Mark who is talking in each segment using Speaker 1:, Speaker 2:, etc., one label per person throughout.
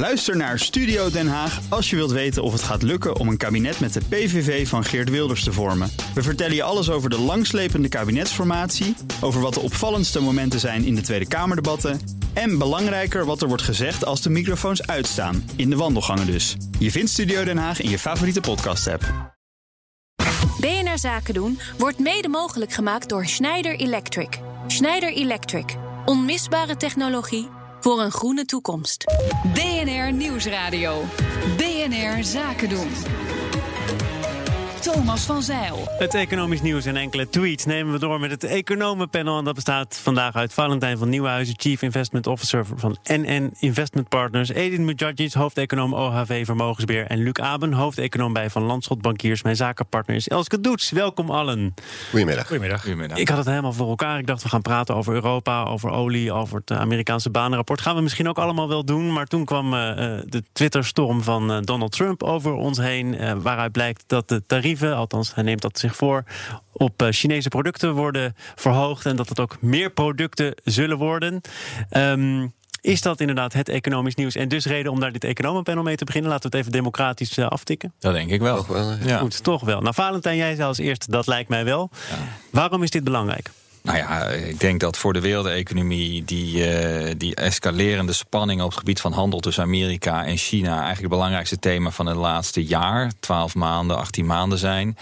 Speaker 1: Luister naar Studio Den Haag als je wilt weten of het gaat lukken om een kabinet met de PVV van Geert Wilders te vormen. We vertellen je alles over de langslepende kabinetsformatie, over wat de opvallendste momenten zijn in de Tweede Kamerdebatten en belangrijker wat er wordt gezegd als de microfoons uitstaan, in de wandelgangen dus. Je vindt Studio Den Haag in je favoriete podcast-app.
Speaker 2: BNR Zaken doen wordt mede mogelijk gemaakt door Schneider Electric. Schneider Electric. Onmisbare technologie voor een groene toekomst.
Speaker 3: BNR Nieuwsradio. BNR Zaken doen. Thomas van Zeil.
Speaker 4: Het economisch nieuws en enkele tweets nemen we door met het economenpanel. En dat bestaat vandaag uit Valentijn van Nieuwenhuizen, Chief Investment Officer van NN Investment Partners. Edin Mujadjic, hoofdeconoom OHV Vermogensbeheer. En Luc Aben, hoofdeconoom bij Van Landschot Bankiers. Mijn zakenpartner is Elske Doets. Welkom allen.
Speaker 5: Goedemiddag.
Speaker 6: Goedemiddag. Goedemiddag.
Speaker 4: Ik had het helemaal voor elkaar. Ik dacht, we gaan praten over Europa, over olie, over het Amerikaanse banenrapport. Gaan we misschien ook allemaal wel doen. Maar toen kwam uh, de Twitterstorm van uh, Donald Trump over ons heen. Uh, waaruit blijkt dat de tarieven althans hij neemt dat zich voor, op Chinese producten worden verhoogd en dat het ook meer producten zullen worden. Um, is dat inderdaad het economisch nieuws en dus reden om daar dit economenpanel mee te beginnen? Laten we het even democratisch uh, aftikken.
Speaker 6: Dat denk ik wel.
Speaker 5: Toch wel
Speaker 6: ja.
Speaker 4: Goed, toch wel. Nou, Valentijn, jij zei als eerste, dat lijkt mij wel. Ja. Waarom is dit belangrijk?
Speaker 6: Nou ja, ik denk dat voor de wereldeconomie die, uh, die escalerende spanning op het gebied van handel tussen Amerika en China eigenlijk het belangrijkste thema van het laatste jaar, 12 maanden, 18 maanden zijn.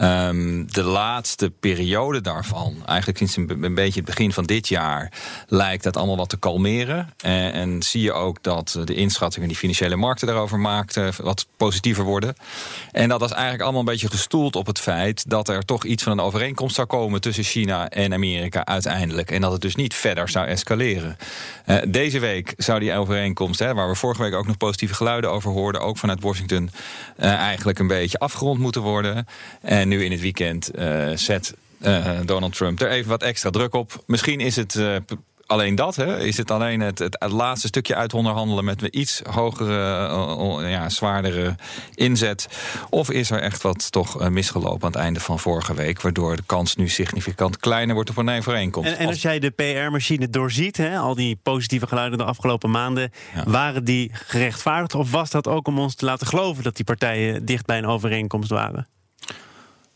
Speaker 6: Um, de laatste periode daarvan, eigenlijk sinds een, beetje het begin van dit jaar, lijkt dat allemaal wat te kalmeren. En, en zie je ook dat de inschattingen die financiële markten daarover maakten wat positiever worden. En dat is eigenlijk allemaal een beetje gestoeld op het feit dat er toch iets van een overeenkomst zou komen tussen China en Amerika uiteindelijk. En dat het dus niet verder zou escaleren. Uh, deze week zou die overeenkomst, hè, waar we vorige week ook nog positieve geluiden over hoorden, ook vanuit Washington, uh, eigenlijk een beetje afgerond moeten worden. En nu in het weekend uh, zet Donald Trump er even wat extra druk op. Misschien is het alleen dat? Hè? Is het alleen het, het, het laatste stukje uitonderhandelen met een iets hogere, uh, ja, zwaardere inzet? Of is er echt wat toch uh, misgelopen aan het einde van vorige week, waardoor de kans nu significant kleiner wordt op een overeenkomst?
Speaker 4: En, en als jij de PR-machine doorziet, hè, al die positieve geluiden de afgelopen maanden, ja. waren die gerechtvaardigd? Of was dat ook om ons te laten geloven dat die partijen dicht bij een overeenkomst waren?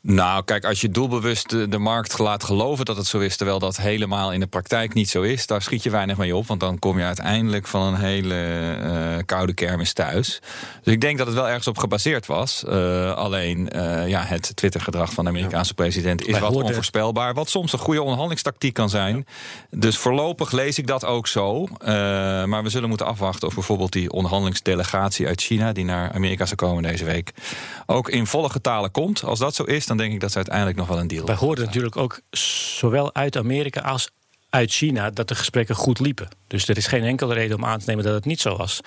Speaker 6: Nou, kijk, als je doelbewust de, de, markt laat geloven dat het zo is, terwijl dat helemaal in de praktijk niet zo is, daar schiet je weinig mee op, want dan kom je uiteindelijk van een hele uh, koude kermis thuis. Dus ik denk dat het wel ergens op gebaseerd was. Uh, alleen uh, ja, het Twittergedrag van de Amerikaanse ja. president is Wij wat hoorden... onvoorspelbaar, wat soms een goede onderhandelingstactiek kan zijn. Ja. Dus voorlopig lees ik dat ook zo. maar we zullen moeten afwachten of bijvoorbeeld die onderhandelingsdelegatie uit China, die naar Amerika zou komen deze week, ook in volle getalen komt. Als dat zo is, dan denk ik dat ze uiteindelijk nog wel een deal
Speaker 7: Wij hoorden natuurlijk ook zowel uit Amerika als uit China dat de gesprekken goed liepen. Dus er is geen enkele reden om aan te nemen dat het niet zo was.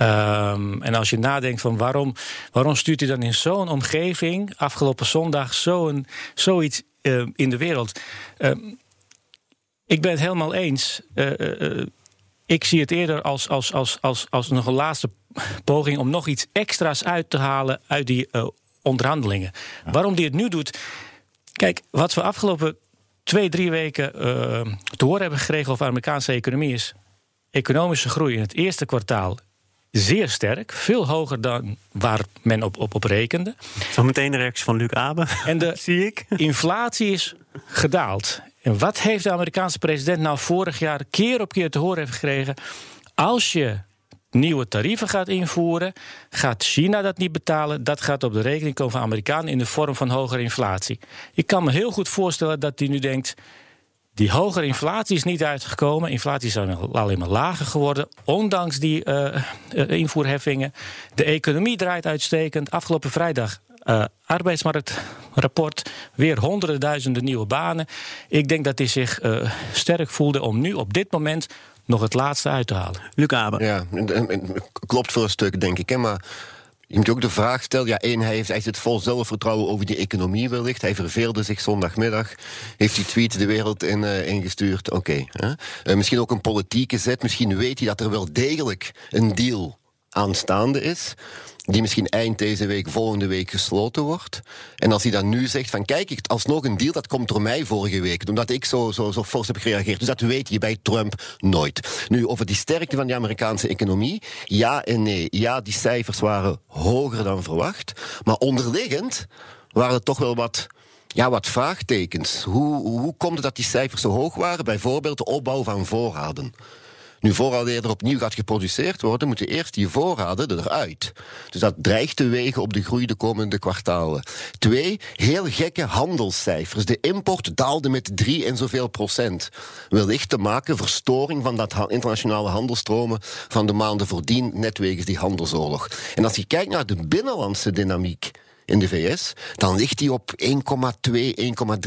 Speaker 7: Um, en als je nadenkt van waarom, waarom stuurt hij dan in zo'n omgeving afgelopen zondag zo'n, zoiets uh, in de wereld? Uh, ik ben het helemaal eens. Uh, ik zie het eerder als, als, als, als, als nog een laatste poging om nog iets extra's uit te halen uit die onderhandelingen. Ja. Waarom die het nu doet. Kijk, wat we afgelopen twee, drie weken uh, te horen hebben gekregen over de Amerikaanse economie is. Economische groei in het eerste kwartaal zeer sterk. Veel hoger dan waar men op, op, op rekende.
Speaker 4: Zo meteen de reactie van Luc Abe.
Speaker 7: En de
Speaker 4: zie ik.
Speaker 7: inflatie is gedaald. En wat heeft de Amerikaanse president nou vorig jaar keer op keer te horen heeft gekregen? Als je nieuwe tarieven gaat invoeren, gaat China dat niet betalen. Dat gaat op de rekening komen van Amerikanen in de vorm van hogere inflatie. Ik kan me heel goed voorstellen dat hij nu denkt. Die hogere inflatie is niet uitgekomen. Inflatie is alleen maar lager geworden, ondanks die uh, invoerheffingen. De economie draait uitstekend. Afgelopen vrijdag uh, arbeidsmarktrapport. Weer honderden duizenden nieuwe banen. Ik denk dat hij zich sterk voelde om nu op dit moment nog het laatste uit te halen.
Speaker 4: Luc Abe.
Speaker 5: Ja, klopt voor een stuk, denk ik. Hè, maar je moet ook de vraag stellen. Ja, één, hij heeft echt het vol zelfvertrouwen over die economie wellicht. Hij verveelde zich zondagmiddag. Heeft die tweet de wereld in, uh, ingestuurd. Oké. Okay, uh, misschien ook een politieke zet. Misschien weet hij dat er wel degelijk een deal aanstaande is die misschien eind deze week, volgende week gesloten wordt. En als hij dan nu zegt van kijk, ik alsnog een deal, dat komt door mij vorige week, omdat ik zo, zo, zo fors heb gereageerd. Dus dat weet je bij Trump nooit. Nu, over die sterkte van de Amerikaanse economie, ja en nee. Ja, die cijfers waren hoger dan verwacht, maar onderliggend waren er toch wel wat ja, wat vraagtekens. Hoe, hoe komt het dat die cijfers zo hoog waren? Bijvoorbeeld de opbouw van voorraden. Nu, vooraleer er opnieuw gaat geproduceerd worden, moeten eerst die voorraden eruit. Dus dat dreigt te wegen op de groei de komende kwartalen. Twee, heel gekke handelscijfers. De import daalde met 3 en zoveel procent. Wellicht te maken verstoring van dat internationale handelstromen van de maanden voordien, net wegens die handelsoorlog. En als je kijkt naar de binnenlandse dynamiek in de VS, dan ligt die op 1,2,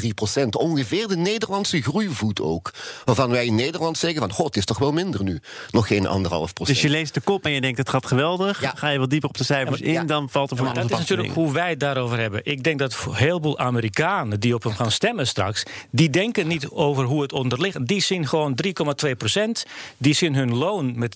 Speaker 5: 1,3 procent. Ongeveer de Nederlandse groeivoet ook. Waarvan wij in Nederland zeggen van, god, het is toch wel minder nu. Nog geen anderhalf procent.
Speaker 4: Dus je leest de kop en je denkt, het gaat geweldig. Ja. Ga je wat dieper op de cijfers
Speaker 7: Ja,
Speaker 4: in,
Speaker 7: ja.
Speaker 4: dan valt er van
Speaker 7: Maar
Speaker 4: alles
Speaker 7: dat is natuurlijk hoe wij het daarover hebben. Ik denk dat voor een heleboel Amerikanen die op hem gaan stemmen straks, die denken niet over hoe het onderligt. Die zien gewoon 3,2 procent. Die zien hun loon met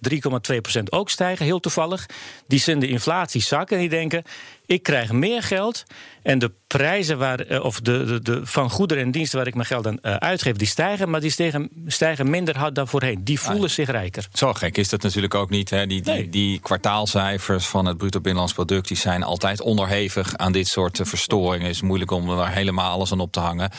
Speaker 7: 3,2 procent ook stijgen, heel toevallig. Die zien de inflatie zakken en die denken. Ik krijg meer geld en de prijzen waar, eh, of de, de, de, van goederen en diensten waar ik mijn geld aan eh, uitgeef, die stijgen, maar die stijgen, stijgen minder hard dan voorheen. Die voelen zich rijker.
Speaker 6: Zo gek is dat natuurlijk ook niet. Hè. Die, die,
Speaker 7: Nee.
Speaker 6: die kwartaalcijfers van het bruto binnenlands product... die zijn altijd onderhevig aan dit soort eh, verstoringen. Het is moeilijk om er helemaal alles aan op te hangen.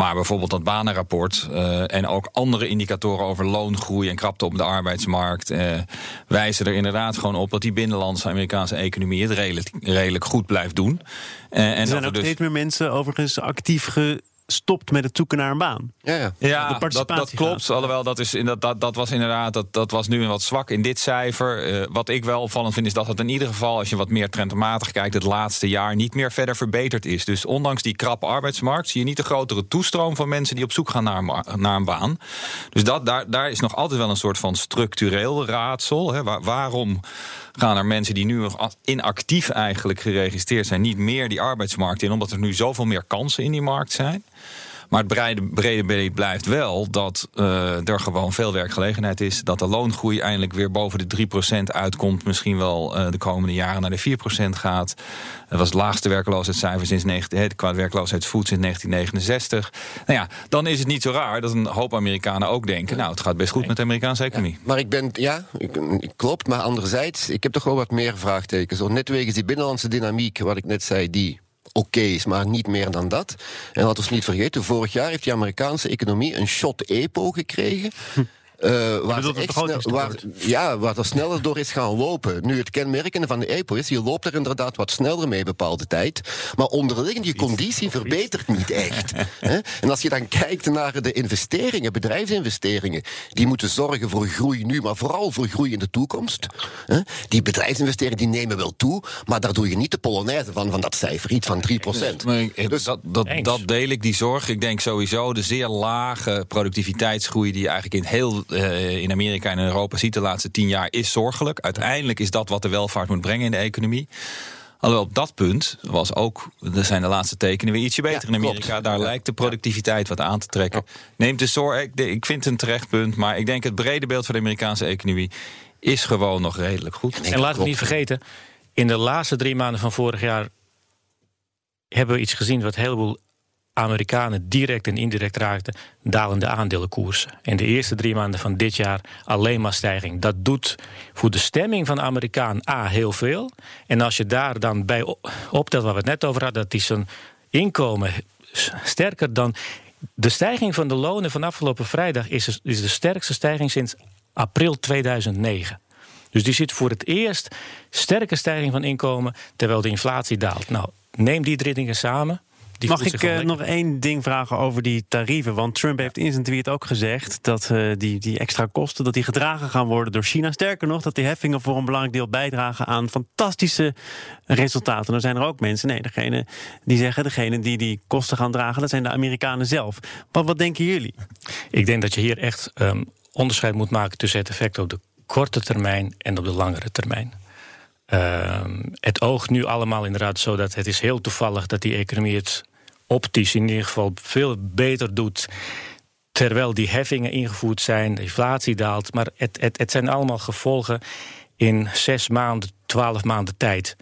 Speaker 6: Maar bijvoorbeeld dat banenrapport eh, en ook andere indicatoren over loongroei en krapte op de arbeidsmarkt eh, wijzen er inderdaad gewoon op dat die binnenlandse Amerikaanse economie het redelijk, redelijk goed blijft doen. Eh, en
Speaker 4: Er zijn ook
Speaker 6: dus-
Speaker 4: steeds meer mensen overigens actief gestopt met het zoeken naar een baan.
Speaker 5: Ja, ja.
Speaker 6: Ja, dat, dat klopt.
Speaker 4: gaat.
Speaker 6: Alhoewel, dat, is, inderdaad- dat, dat was inderdaad, dat, dat was nu wat zwak in dit cijfer. Eh, wat ik wel opvallend vind, is dat het in ieder geval, als je wat meer trendmatig kijkt, het laatste jaar niet meer verder verbeterd is. Dus ondanks die krappe arbeidsmarkt zie je niet de grotere toestroom van mensen die op zoek gaan naar een, naar een baan. Dus dat, daar, daar is nog altijd wel een soort van structureel raadsel. Hè. Waar- waarom gaan er mensen die nu nog inactief eigenlijk geregistreerd zijn, niet meer die arbeidsmarkt in, omdat er nu zoveel meer kansen in die markt zijn? Maar het brede, brede beeld blijft wel dat eh, er gewoon veel werkgelegenheid is. Dat de loongroei eindelijk weer boven de 3% uitkomt. Misschien wel eh, de komende jaren naar de 4% gaat. Dat was het laagste werkloosheidscijfer sinds 19, eh, qua werkloosheidsvoet sinds 1969. Nou ja, dan is het niet zo raar dat een hoop Amerikanen ook denken... nou, het gaat best goed met de Amerikaanse economie.
Speaker 5: Maar ik ben, ja, ik, ik- klopt. Maar anderzijds, ik heb toch wel wat meer vraagtekens. Net wegens die binnenlandse dynamiek, wat ik net zei, die oké is, maar niet meer dan dat. En laten we niet vergeten, vorig jaar heeft die Amerikaanse economie een shot EPO gekregen. Eh, waar, echt snel,
Speaker 4: begrotingstekort?
Speaker 5: waar, ja, waar er sneller door is gaan lopen. Nu, het kenmerkende van de EPO is, je loopt er inderdaad wat sneller mee bepaalde tijd. Maar onderliggend, je conditie verbetert niet echt. hè? En als je dan kijkt naar de investeringen, bedrijfsinvesteringen, die moeten zorgen voor groei nu, maar vooral voor groei in de toekomst. hè? Die bedrijfsinvesteringen die nemen wel toe, maar daar doe je niet de polonaise van, van dat cijfer, iets van 3%.
Speaker 6: Maar ik-
Speaker 5: Dus-
Speaker 6: dat, dat, dat deel ik, die zorg. Ik denk sowieso de zeer lage productiviteitsgroei... die je eigenlijk in heel eh, in Amerika en in Europa ziet de laatste tien jaar... is zorgelijk. Uiteindelijk is dat wat de welvaart moet brengen in de economie. Alhoewel op dat punt was ook, er zijn de laatste tekenen weer ietsje beter
Speaker 5: Ja,
Speaker 6: in Amerika.
Speaker 5: klopt.
Speaker 6: Daar
Speaker 5: Ja.
Speaker 6: lijkt de productiviteit wat aan te trekken. Neemt de zorg, ik, ik vind het een terecht punt, maar ik denk het brede beeld van de Amerikaanse economie is gewoon nog redelijk goed.
Speaker 7: En laten we
Speaker 5: klopt.
Speaker 7: niet vergeten, in de laatste drie maanden van vorig jaar hebben we iets gezien wat een heleboel Amerikanen direct en indirect raakte, dalende aandelenkoersen. In de eerste drie maanden van dit jaar alleen maar stijging. Dat doet voor de stemming van Amerikaan A heel veel. En als je daar dan bij optelt waar we het net over hadden, dat die zijn inkomen sterker dan. De stijging van de lonen van afgelopen vrijdag is, is de sterkste stijging sinds april 2009. Dus die zit voor het eerst sterke stijging van inkomen terwijl de inflatie daalt. Nou, neem die drie dingen samen. Die
Speaker 4: Mag ik eh, nog één ding vragen over die tarieven? Want Trump heeft in zijn tweet ook gezegd dat eh, die, die extra kosten dat die gedragen gaan worden door China. Sterker nog, dat die heffingen voor een belangrijk deel bijdragen aan fantastische resultaten. Dan zijn er ook mensen, nee, degene die zeggen, degene die die kosten gaan dragen, dat zijn de Amerikanen zelf. Wat, wat denken jullie?
Speaker 7: Ik denk dat je hier echt ehm, onderscheid moet maken tussen het effect op de korte termijn en op de langere termijn. Ehm, het oogt nu allemaal inderdaad zo dat het is heel toevallig dat die economie het optisch in ieder geval veel beter doet. Terwijl die heffingen ingevoerd zijn, de inflatie daalt. Maar het, het, het zijn allemaal gevolgen. in zes maanden, twaalf maanden tijd.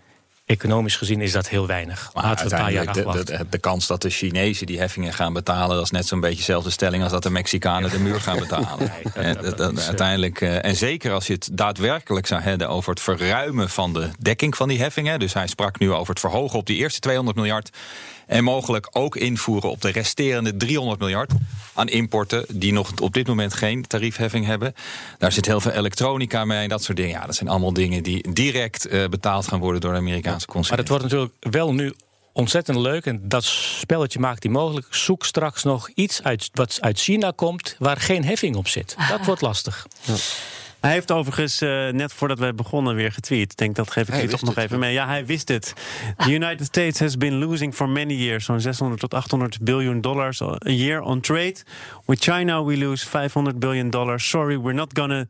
Speaker 7: Economisch gezien is dat heel weinig.
Speaker 6: Maar
Speaker 7: Laten we een paar jaar
Speaker 6: de, de, de kans dat de Chinezen die heffingen gaan betalen, dat is net zo'n beetje dezelfde stelling als dat de Mexicanen de muur gaan betalen.
Speaker 7: Nee, dat-
Speaker 6: En
Speaker 7: dat-
Speaker 6: dat-
Speaker 7: dat is,
Speaker 6: uiteindelijk, en zeker als je het daadwerkelijk zou hebben over het verruimen van de dekking van die heffingen. Dus hij sprak nu over het verhogen op die eerste 200 miljard. En mogelijk ook invoeren op de resterende 300 miljard aan importen die nog op dit moment geen tariefheffing hebben. Daar zit heel veel elektronica mee en dat soort dingen. Ja, dat zijn allemaal dingen die direct eh, betaald gaan worden door de Amerikaanse
Speaker 7: Maar
Speaker 6: consument.
Speaker 7: het wordt natuurlijk wel nu ontzettend leuk. En dat spelletje maakt die mogelijk. Zoek straks nog iets uit, wat uit China komt waar geen heffing op zit. Dat wordt lastig.
Speaker 4: Hij heeft overigens eh, net voordat we begonnen weer getweet. Ik denk dat geef ik
Speaker 5: Hij
Speaker 4: toch nog
Speaker 5: het.
Speaker 4: even mee. Ja, hij wist het. The United States has been losing for many years zo'n 600 tot 800 biljoen dollars a year on trade. With China we lose 500 billion dollars. Sorry, we're not gonna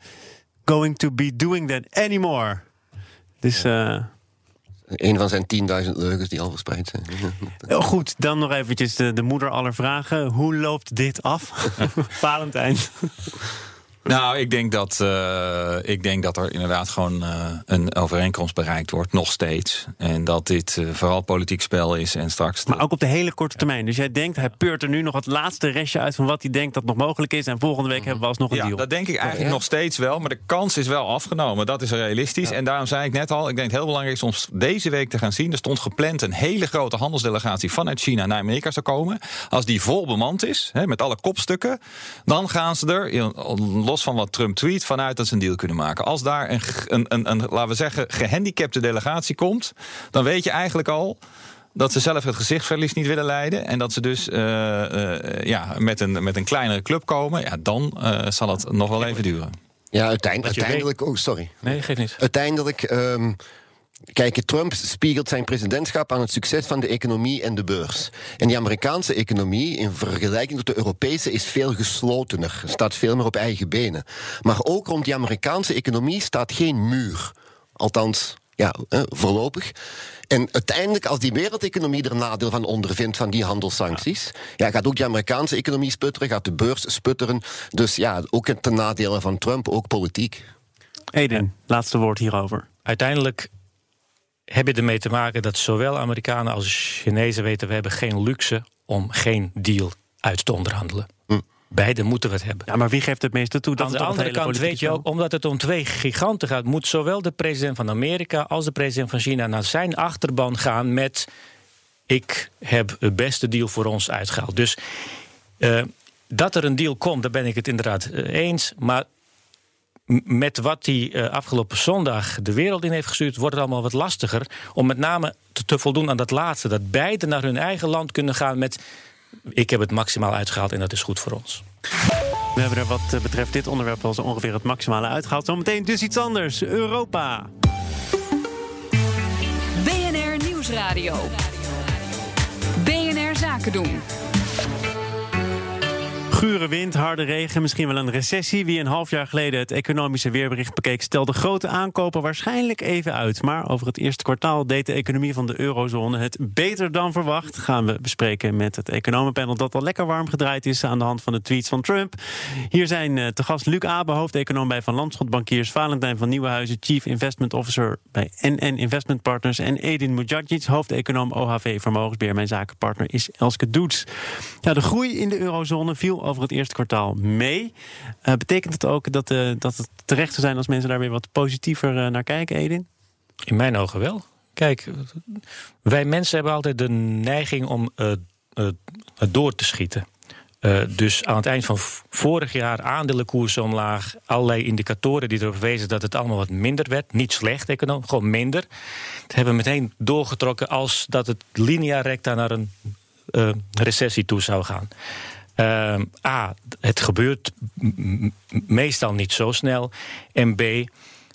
Speaker 4: going to be doing that anymore. Dus uh,
Speaker 5: Een van zijn 10.000 leugens die al verspreid zijn.
Speaker 4: oh, goed, dan nog eventjes de, de moeder aller vragen. Hoe loopt dit af? Valentijn.
Speaker 6: Nou, ik denk dat, eh, ik denk dat er inderdaad gewoon eh, een overeenkomst bereikt wordt, nog steeds. En dat dit eh, vooral politiek spel is en straks.
Speaker 4: Maar ook op de hele korte termijn. Dus jij denkt, hij peurt er nu nog het laatste restje uit van wat hij denkt dat nog mogelijk is. En volgende week hebben we alsnog een
Speaker 6: ja,
Speaker 4: deal.
Speaker 6: dat denk ik eigenlijk
Speaker 5: Ja.
Speaker 6: nog steeds wel. Maar de kans is wel afgenomen. Dat is realistisch. En daarom zei ik net al, ik denk het heel belangrijk is om deze week te gaan zien. Er stond gepland een hele grote handelsdelegatie vanuit China naar Amerika zou komen. Als die vol bemand is, hè, met alle kopstukken, dan gaan ze er, los van wat Trump tweet, vanuit dat ze een deal kunnen maken. Als daar een, een, een, een laten we zeggen, gehandicapte delegatie komt, dan weet je eigenlijk al dat ze zelf het gezichtsverlies niet willen leiden. En dat ze dus eh, eh, ja, met, een, met een kleinere club komen. Ja, dan eh, zal het nog wel even duren.
Speaker 5: Ja, uiteindelijk, uiteindelijk oh, sorry.
Speaker 7: Nee, geeft niet.
Speaker 5: Uiteindelijk, ehm, kijk, Trump spiegelt zijn presidentschap aan het succes van de economie en de beurs. En die Amerikaanse economie, in vergelijking tot de Europese, is veel geslotener, staat veel meer op eigen benen. Maar ook rond die Amerikaanse economie staat geen muur. Althans, ja, eh, voorlopig. En uiteindelijk, als die wereldeconomie er nadeel van ondervindt van die handelssancties, ja, gaat ook die Amerikaanse economie sputteren, gaat de beurs sputteren. Dus ja, ook ten nadele van Trump, ook politiek.
Speaker 4: Eden, laatste woord hierover.
Speaker 7: Uiteindelijk heb je ermee te maken dat zowel Amerikanen als Chinezen weten... we hebben geen luxe om geen deal uit te onderhandelen. Beide moeten we het hebben.
Speaker 4: Ja, maar wie geeft het meeste toe? Dat
Speaker 7: Aan de andere kant weet je ook, omdat het om twee giganten gaat, moet zowel de president van Amerika als de president van China naar zijn achterban gaan met: ik heb het beste deal voor ons uitgehaald. Dus eh, dat er een deal komt, daar ben ik het inderdaad eh, eens. Maar met wat hij eh, afgelopen zondag de wereld in heeft gestuurd, wordt het allemaal wat lastiger. Om met name te, te voldoen aan dat laatste. Dat beiden naar hun eigen land kunnen gaan met. Ik heb het maximaal uitgehaald en dat is goed voor ons.
Speaker 4: We hebben er wat eh, betreft dit onderwerp al zo ongeveer het maximale uitgehaald. Zometeen dus iets anders. Europa.
Speaker 3: BNR Nieuwsradio. BNR Zaken doen.
Speaker 4: Gure wind, harde regen, misschien wel een recessie. Wie een half jaar geleden het economische weerbericht bekeek, stelde grote aankopen waarschijnlijk even uit. Maar over het eerste kwartaal deed de economie van de eurozone het beter dan verwacht. Gaan we bespreken met het economenpanel dat al lekker warm gedraaid is aan de hand van de tweets van Trump. Hier zijn eh, te gast Luc Abe, hoofdeconoom bij Van Landschot Bankiers, Valentijn van Nieuwenhuizen, Chief Investment Officer bij NN Investment Partners en Edin Mujagic, hoofdeconoom OHV Vermogensbeheer. Mijn zakenpartner is Elske Doets. Ja, de groei in de eurozone viel over het eerste kwartaal mee. Eh, betekent het ook dat, eh, dat het terecht zou zijn als mensen daar weer wat positiever eh, naar kijken, Edin?
Speaker 7: In mijn ogen wel. Kijk, wij mensen hebben altijd de neiging om het door te schieten. Dus aan het eind van vorig jaar aandelenkoersen omlaag, allerlei indicatoren die erop wezen dat het allemaal wat minder werd. Niet slecht economisch, gewoon minder. Dat hebben we meteen doorgetrokken als dat het linea recta naar een recessie toe zou gaan. Ehm, A, het gebeurt meestal niet zo snel. En B,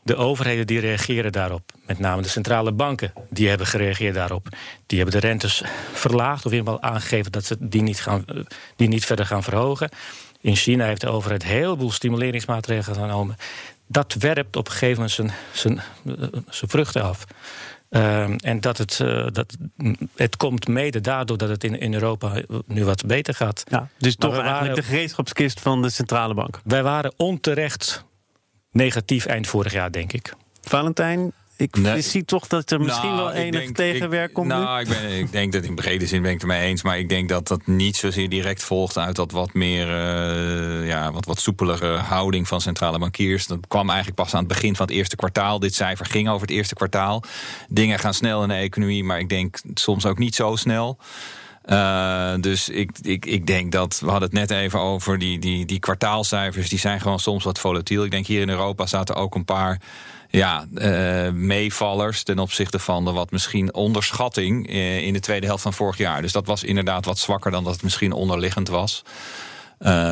Speaker 7: de overheden die reageren daarop. Met name de centrale banken, die hebben gereageerd daarop. Die hebben de rentes verlaagd of in ieder geval aangegeven dat ze die niet, gaan, eh, die niet verder gaan verhogen. In China heeft de overheid een heleboel stimuleringsmaatregelen genomen. Dat werpt op een gegeven moment zijn, zijn, eh, zijn vruchten af. Ehm, en dat het, eh, dat, het komt mede daardoor dat het in, in Europa nu wat beter gaat.
Speaker 4: Ja, dus
Speaker 7: Maar
Speaker 4: toch eigenlijk
Speaker 7: waren-
Speaker 4: de gereedschapskist van de centrale bank.
Speaker 7: Wij waren onterecht negatief eind vorig jaar, denk ik.
Speaker 4: Valentijn, ik
Speaker 6: Nee.
Speaker 4: zie toch dat er misschien
Speaker 6: Nou,
Speaker 4: wel enig
Speaker 6: denk-
Speaker 4: tegenwerk
Speaker 6: ik,
Speaker 4: komt nu.
Speaker 6: Nou, ik, ben, ik denk dat in brede zin ben ik het ermee eens. Maar ik denk dat dat niet zozeer direct volgt uit dat wat meer eh, ja, wat, wat soepelere houding van centrale bankiers. Dat kwam eigenlijk pas aan het begin van het eerste kwartaal. Dit cijfer ging over het eerste kwartaal. Dingen gaan snel in de economie, maar ik denk soms ook niet zo snel. Eh, dus ik, ik, ik denk dat, we hadden het net even over die, die, die kwartaalcijfers, die zijn gewoon soms wat volatiel. Ik denk hier in Europa zaten ook een paar ja, eh, meevallers ten opzichte van de wat misschien onderschatting eh, in de tweede helft van vorig jaar. Dus dat was inderdaad wat zwakker dan dat het misschien onderliggend was.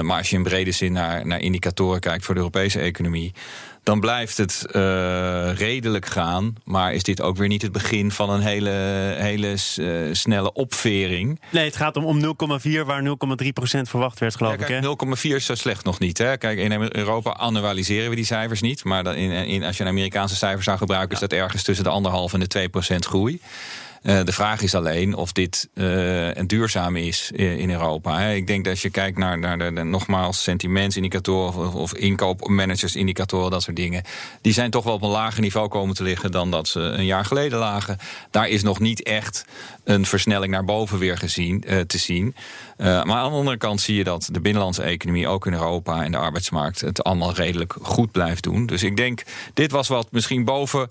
Speaker 6: Maar als je in brede zin naar, naar indicatoren kijkt voor de Europese economie, dan blijft het eh, redelijk gaan. Maar is dit ook weer niet het begin van een hele, hele eh, snelle opvering?
Speaker 4: Nee, het gaat om, om 0,4 waar 0,3 procent verwacht werd, geloof
Speaker 6: Ja,
Speaker 4: ik.
Speaker 6: Kijk, 0,4 is zo slecht nog niet. Hè? Kijk, in Europa annualiseren we die cijfers niet. Maar in, in, als je een Amerikaanse cijfer zou gebruiken, is dat ergens tussen de anderhalf en de 2 procent groei. Eh, de vraag is alleen of dit en duurzaam is eh, in Europa. Hè. Ik denk dat als je kijkt naar, naar de, nogmaals sentimentsindicatoren of, inkoopmanagersindicatoren, dat soort dingen. Die zijn toch wel op een lager niveau komen te liggen dan dat ze een jaar geleden lagen. Daar is nog niet echt een versnelling naar boven weer gezien, te zien. Maar aan de andere kant zie je dat de binnenlandse economie, ook in Europa en de arbeidsmarkt, het allemaal redelijk goed blijft doen. Dus ik denk, dit was wat misschien boven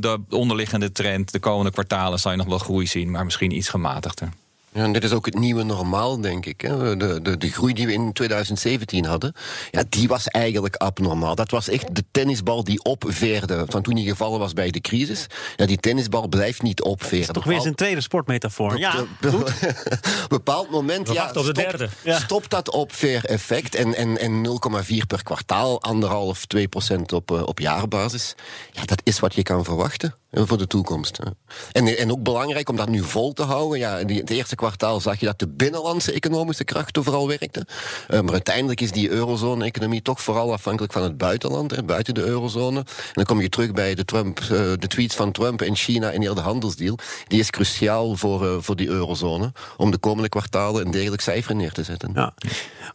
Speaker 6: de onderliggende trend. De komende kwartalen zal je nog wel groei zien, maar misschien iets gematigder.
Speaker 5: Ja, en dit is ook het nieuwe normaal, denk ik. Hè. De, de, de groei die we in 2017 hadden, ja, die was eigenlijk abnormaal. Dat was echt de tennisbal die opveerde. Van toen hij gevallen was bij de crisis. Ja, die tennisbal blijft niet opveren.
Speaker 4: Toch weer zijn tweede sportmetafoor. Ja,
Speaker 5: Op een bepaald moment
Speaker 7: We
Speaker 5: ja,
Speaker 7: op de derde.
Speaker 4: Ja.
Speaker 5: stopt dat opveer-effect. En, en, en 0,4 per kwartaal, anderhalf, 2 procent op, eh, op jaarbasis. Ja, dat is wat je kan verwachten voor de toekomst. En, en ook belangrijk om dat nu vol te houden. Ja, in het eerste kwartaal zag je dat de binnenlandse economische krachten vooral werkten. Eh, maar uiteindelijk is die eurozone-economie toch vooral afhankelijk van het buitenland, buiten de eurozone. En dan kom je terug bij de, Trump, eh, de tweets van Trump en China en heel de handelsdeal. Die is cruciaal voor, eh, voor die eurozone om de komende kwartalen een degelijk cijfer neer te zetten.
Speaker 4: Ja.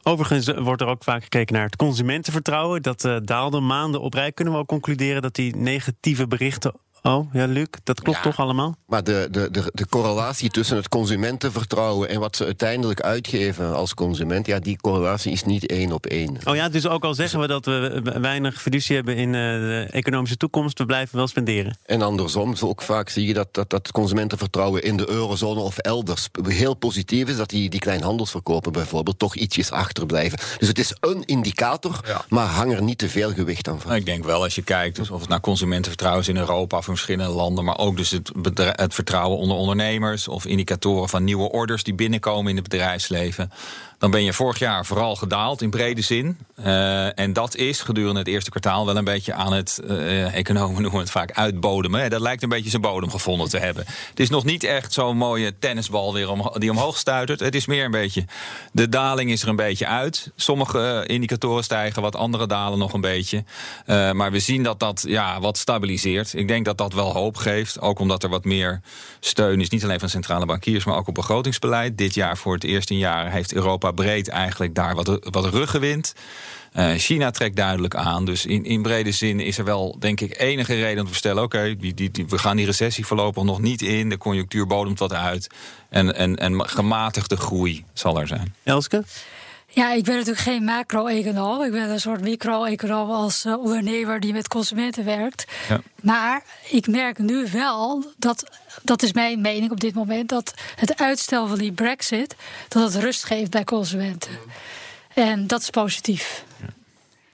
Speaker 4: Overigens wordt er ook vaak gekeken naar het consumentenvertrouwen. Dat eh, daalde maanden op rij. Kunnen we ook concluderen dat die negatieve berichten. Oh, ja, Luc, dat klopt
Speaker 5: Ja.
Speaker 4: toch allemaal?
Speaker 5: Maar de, de, de, de correlatie tussen het consumentenvertrouwen en wat ze uiteindelijk uitgeven als consument, ja, die correlatie is niet één op één.
Speaker 4: Oh ja, dus ook al zeggen we dat we weinig fiducie hebben in eh, de economische toekomst, we blijven wel spenderen.
Speaker 5: En andersom, zo ook vaak zie je dat, dat, dat consumentenvertrouwen in de eurozone of elders heel positief is. Dat die, die kleinhandelsverkopen bijvoorbeeld toch ietsjes achterblijven. Dus het is een indicator, maar hang er niet te veel gewicht aan
Speaker 6: Nou,
Speaker 5: van.
Speaker 6: ik denk wel, als je kijkt dus of het naar consumentenvertrouwen is in Europa in verschillende landen, maar ook dus het, het vertrouwen onder ondernemers of indicatoren van nieuwe orders die binnenkomen in het bedrijfsleven, dan ben je vorig jaar vooral gedaald in brede zin. Eh, en dat is gedurende het eerste kwartaal wel een beetje aan het, eh, economen noemen het vaak uitbodemen. Dat lijkt een beetje zijn bodem gevonden te hebben. Het is nog niet echt zo'n mooie tennisbal weer om, die omhoog stuitert. Het is meer een beetje, de daling is er een beetje uit. Sommige eh, indicatoren stijgen, wat andere dalen nog een beetje. Maar we zien dat dat ja, wat stabiliseert. Ik denk dat dat wel hoop geeft. Ook omdat er wat meer steun is, niet alleen van centrale bankiers, maar ook op begrotingsbeleid. Dit jaar voor het eerst in jaren heeft Europa breed eigenlijk daar wat, wat ruggenwind. Eh, China trekt duidelijk aan. Dus in, in brede zin is er wel, denk ik, enige reden om te stellen: oké, we gaan die recessie voorlopig nog niet in. De conjunctuur bodemt wat uit. En, en, en gematigde groei zal er zijn.
Speaker 4: Elske?
Speaker 8: Ja, ik ben natuurlijk geen macro-econoom. Ik ben een soort micro-econoom als eh, ondernemer die met consumenten werkt.
Speaker 6: Ja.
Speaker 8: Maar ik merk nu wel dat, dat is mijn mening op dit moment, dat het uitstel van die brexit, dat het rust geeft bij consumenten. En dat is positief.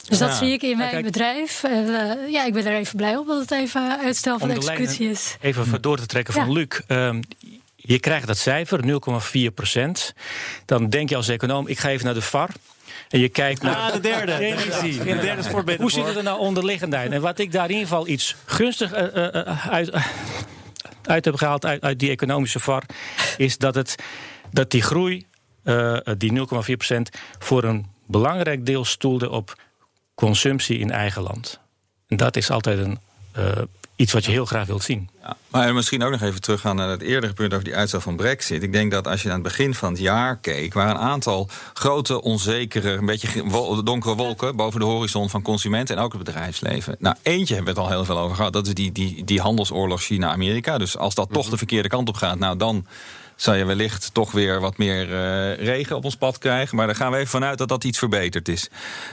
Speaker 8: Dus dat
Speaker 7: Ja.
Speaker 8: zie ik in
Speaker 7: Ja,
Speaker 8: mijn bedrijf. En, eh, ja, ik ben er even blij op dat het even uitstel van
Speaker 7: Om de
Speaker 8: executie is.
Speaker 7: Even voor door te trekken van
Speaker 8: Ja.
Speaker 7: Luc. Ehm, je krijgt dat cijfer, 0,4 procent. Dan denk je als econoom, ik ga even naar de VAR. En je kijkt naar
Speaker 4: Ah, de derde.
Speaker 7: energie.
Speaker 4: De derde.
Speaker 7: Hoe zit het er nou onderliggend uit? En wat ik daar in ieder geval iets gunstig eh, eh, eh, uit, uit heb gehaald uit, uit die economische VAR... is dat, het, dat die groei, die 0,4 procent... voor een belangrijk deel stoelde op consumptie in eigen land. En dat is altijd een, uh, iets wat je heel graag wilt zien.
Speaker 6: Ja, maar misschien ook nog even teruggaan naar het eerdere punt over die uitstel van Brexit. Ik denk dat als je aan het begin van het jaar keek, waren een aantal grote, onzekere, een beetje donkere wolken boven de horizon van consumenten en ook het bedrijfsleven. Nou, eentje hebben we het al heel veel over gehad. Dat is die, die, die handelsoorlog China-Amerika. Dus als dat toch mhm. de verkeerde kant op gaat, nou dan zou je wellicht toch weer wat meer uh, regen op ons pad krijgen. Maar daar gaan we even vanuit dat dat iets verbeterd is.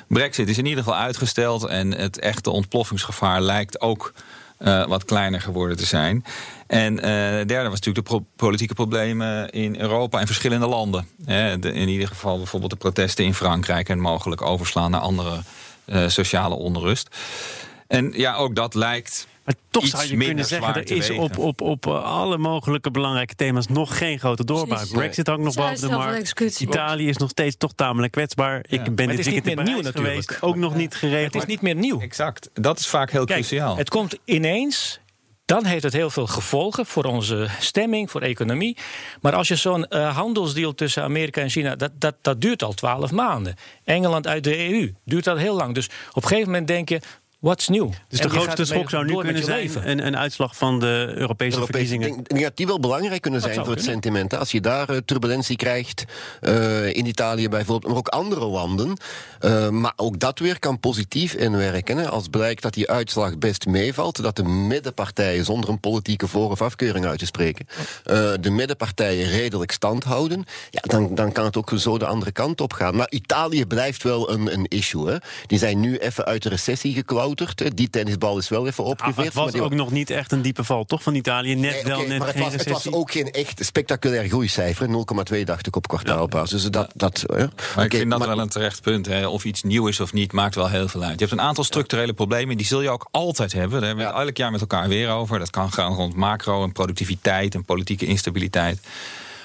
Speaker 6: Brexit is in ieder geval uitgesteld en het echte ontploffingsgevaar lijkt ook uh, wat kleiner geworden te zijn. En uh, derde was natuurlijk de politieke problemen in Europa en verschillende landen. in ieder geval bijvoorbeeld de protesten in Frankrijk en mogelijk overslaan naar andere uh, sociale onrust. En ja, ook dat lijkt
Speaker 4: maar toch zou je kunnen zeggen, er is op, op, op alle mogelijke belangrijke thema's nog geen grote doorbraak. Brexit hangt nog boven de markt. Italië is nog steeds toch tamelijk kwetsbaar. Ik ben dit weekend in nieuw geweest, ook nog niet geregeld.
Speaker 7: Het is niet meer nieuw.
Speaker 6: Exact, dat is vaak heel cruciaal.
Speaker 7: Het komt ineens dan heeft het heel veel gevolgen voor onze stemming, voor economie. Maar als je zo'n uh, handelsdeal tussen Amerika en China, dat, dat, dat duurt al twaalf maanden. Engeland uit de EU duurt dat heel lang. Dus op een gegeven moment denk je, What's new?
Speaker 4: Dus de grootste schok zou nu kunnen zijn een, een, uitslag van de Europese, verkiezingen.
Speaker 5: Ik denk dat die wel belangrijk kunnen zijn voor het sentiment. Als je daar uh, turbulentie krijgt, uh, in Italië bijvoorbeeld, maar ook andere landen. Uh, maar ook dat weer kan positief inwerken. Hè. Als blijkt dat die uitslag best meevalt, dat de middenpartijen, zonder een politieke voor- of afkeuring uit te spreken, de middenpartijen redelijk stand houden, ja, dan, dan kan het ook zo de andere kant op gaan. Maar Italië blijft wel een, een issue. Hè. Die zijn nu even uit de recessie geklauterd. Die tennisbal is wel even opgeveerd. Ah,
Speaker 4: het was ook nog niet echt een diepe val, toch, van Italië? Net wel, net
Speaker 5: maar
Speaker 4: het
Speaker 5: was, het was, ook geen echt spectaculair groeicijfer. 0,2 dacht ik op kwartaalbasis. Dus dat, dat, ja.
Speaker 6: Maar ik vind dat wel een terecht punt. Hè. Of iets nieuw is of niet, maakt wel heel veel uit. Je hebt een aantal structurele problemen, die zul je ook altijd hebben. Daar hebben we het elk jaar met elkaar weer over. Dat kan gaan rond macro en productiviteit en politieke instabiliteit.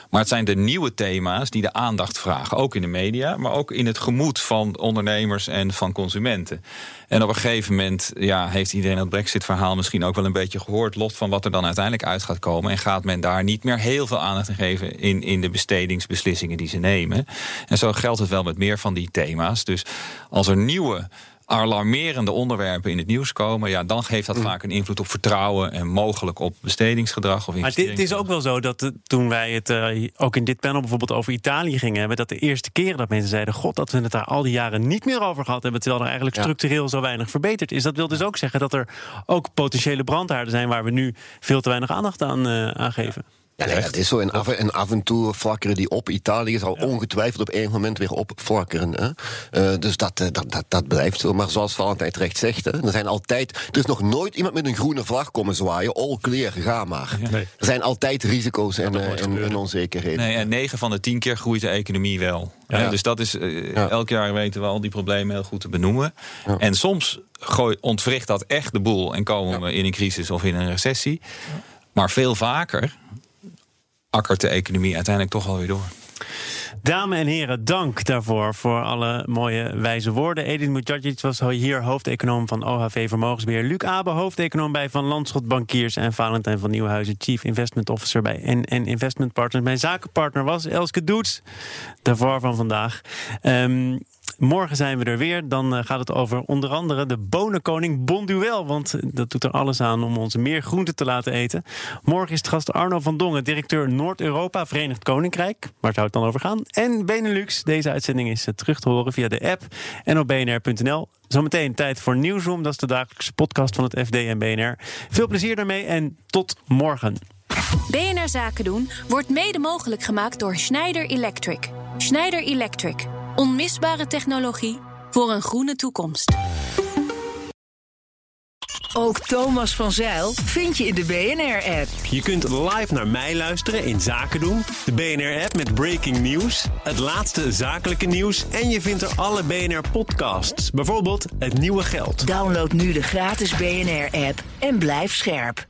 Speaker 6: Maar het zijn de nieuwe thema's die de aandacht vragen. Ook in de media, maar ook in het gemoed van ondernemers en van consumenten. En op een gegeven moment ja, heeft iedereen het Brexit-verhaal misschien ook wel een beetje gehoord. Los van wat er dan uiteindelijk uit gaat komen. En gaat men daar niet meer heel veel aandacht aan geven in, in de bestedingsbeslissingen die ze nemen. En zo geldt het wel met meer van die thema's. Dus als er nieuwe alarmerende onderwerpen in het nieuws komen, ja, dan geeft dat mm. vaak een invloed op vertrouwen en mogelijk op bestedingsgedrag. Of
Speaker 4: maar het is ook wel zo dat uh, toen wij het uh, ook in dit panel bijvoorbeeld over Italië gingen hebben, dat de eerste keren dat mensen zeiden: God, dat we het daar al die jaren niet meer over gehad hebben, terwijl er eigenlijk structureel zo weinig verbeterd is. Dat wil dus ook zeggen dat er ook potentiële brandhaarden zijn waar we nu veel te weinig aandacht aan, uh, aan geven.
Speaker 5: Ja, nee, dat is zo. En af, en af en toe flakkeren die op. Italië zal ongetwijfeld op een moment weer opflakkeren. Hè? Uh, dus dat, uh, dat, dat, dat blijft zo. Maar zoals Valentijn terecht zegt, hè, er zijn altijd. Er is nog nooit iemand met een groene vlag komen zwaaien. All clear, ga maar. Nee. Er zijn altijd risico's en, uh, en, en, onzekerheden.
Speaker 6: Nee, en 9 van de 10 keer groeit de economie wel. Ja. Dus dat is. Elk jaar weten we al die problemen heel goed te benoemen. En soms gooi, ontwricht dat echt de boel en komen we in een crisis of in een recessie. Maar veel vaker de economie uiteindelijk toch alweer door.
Speaker 4: Dames en heren, dank daarvoor voor alle mooie wijze woorden. Edith Mujagic was hier hoofdeconoom van OHV Vermogensbeheer. Luc Abe, hoofdeconoom bij Van Landschot Bankiers. En Valentijn van Nieuwhuizen, Chief Investment Officer bij NN Investment Partners. Mijn zakenpartner was Elske Doets, daarvoor van vandaag. Um, Morgen zijn we er weer. Dan eh, gaat het over onder andere de bonenkoning Bonduel. Want eh, dat doet er alles aan om ons meer groente te laten eten. Morgen is gast Arno van Dongen, directeur Noord-Europa, Verenigd Koninkrijk. Waar zou het dan over gaan? En Benelux. Deze uitzending is eh, terug te horen via de app en op bnr.nl. Zometeen tijd voor Nieuwsroom. Dat is de dagelijkse podcast van het FD en BNR. Veel plezier daarmee en tot morgen.
Speaker 2: BNR Zaken doen wordt mede mogelijk gemaakt door Schneider Electric. Schneider Electric. Onmisbare technologie voor een groene toekomst.
Speaker 9: Ook Thomas van Zeil vind je in de BNR-app.
Speaker 10: Je kunt live naar mij luisteren in Zaken doen. De BNR-app met breaking news, het laatste zakelijke nieuws... en je vindt er alle BNR-podcasts, bijvoorbeeld Het Nieuwe Geld.
Speaker 9: Download nu de gratis BNR-app en blijf scherp.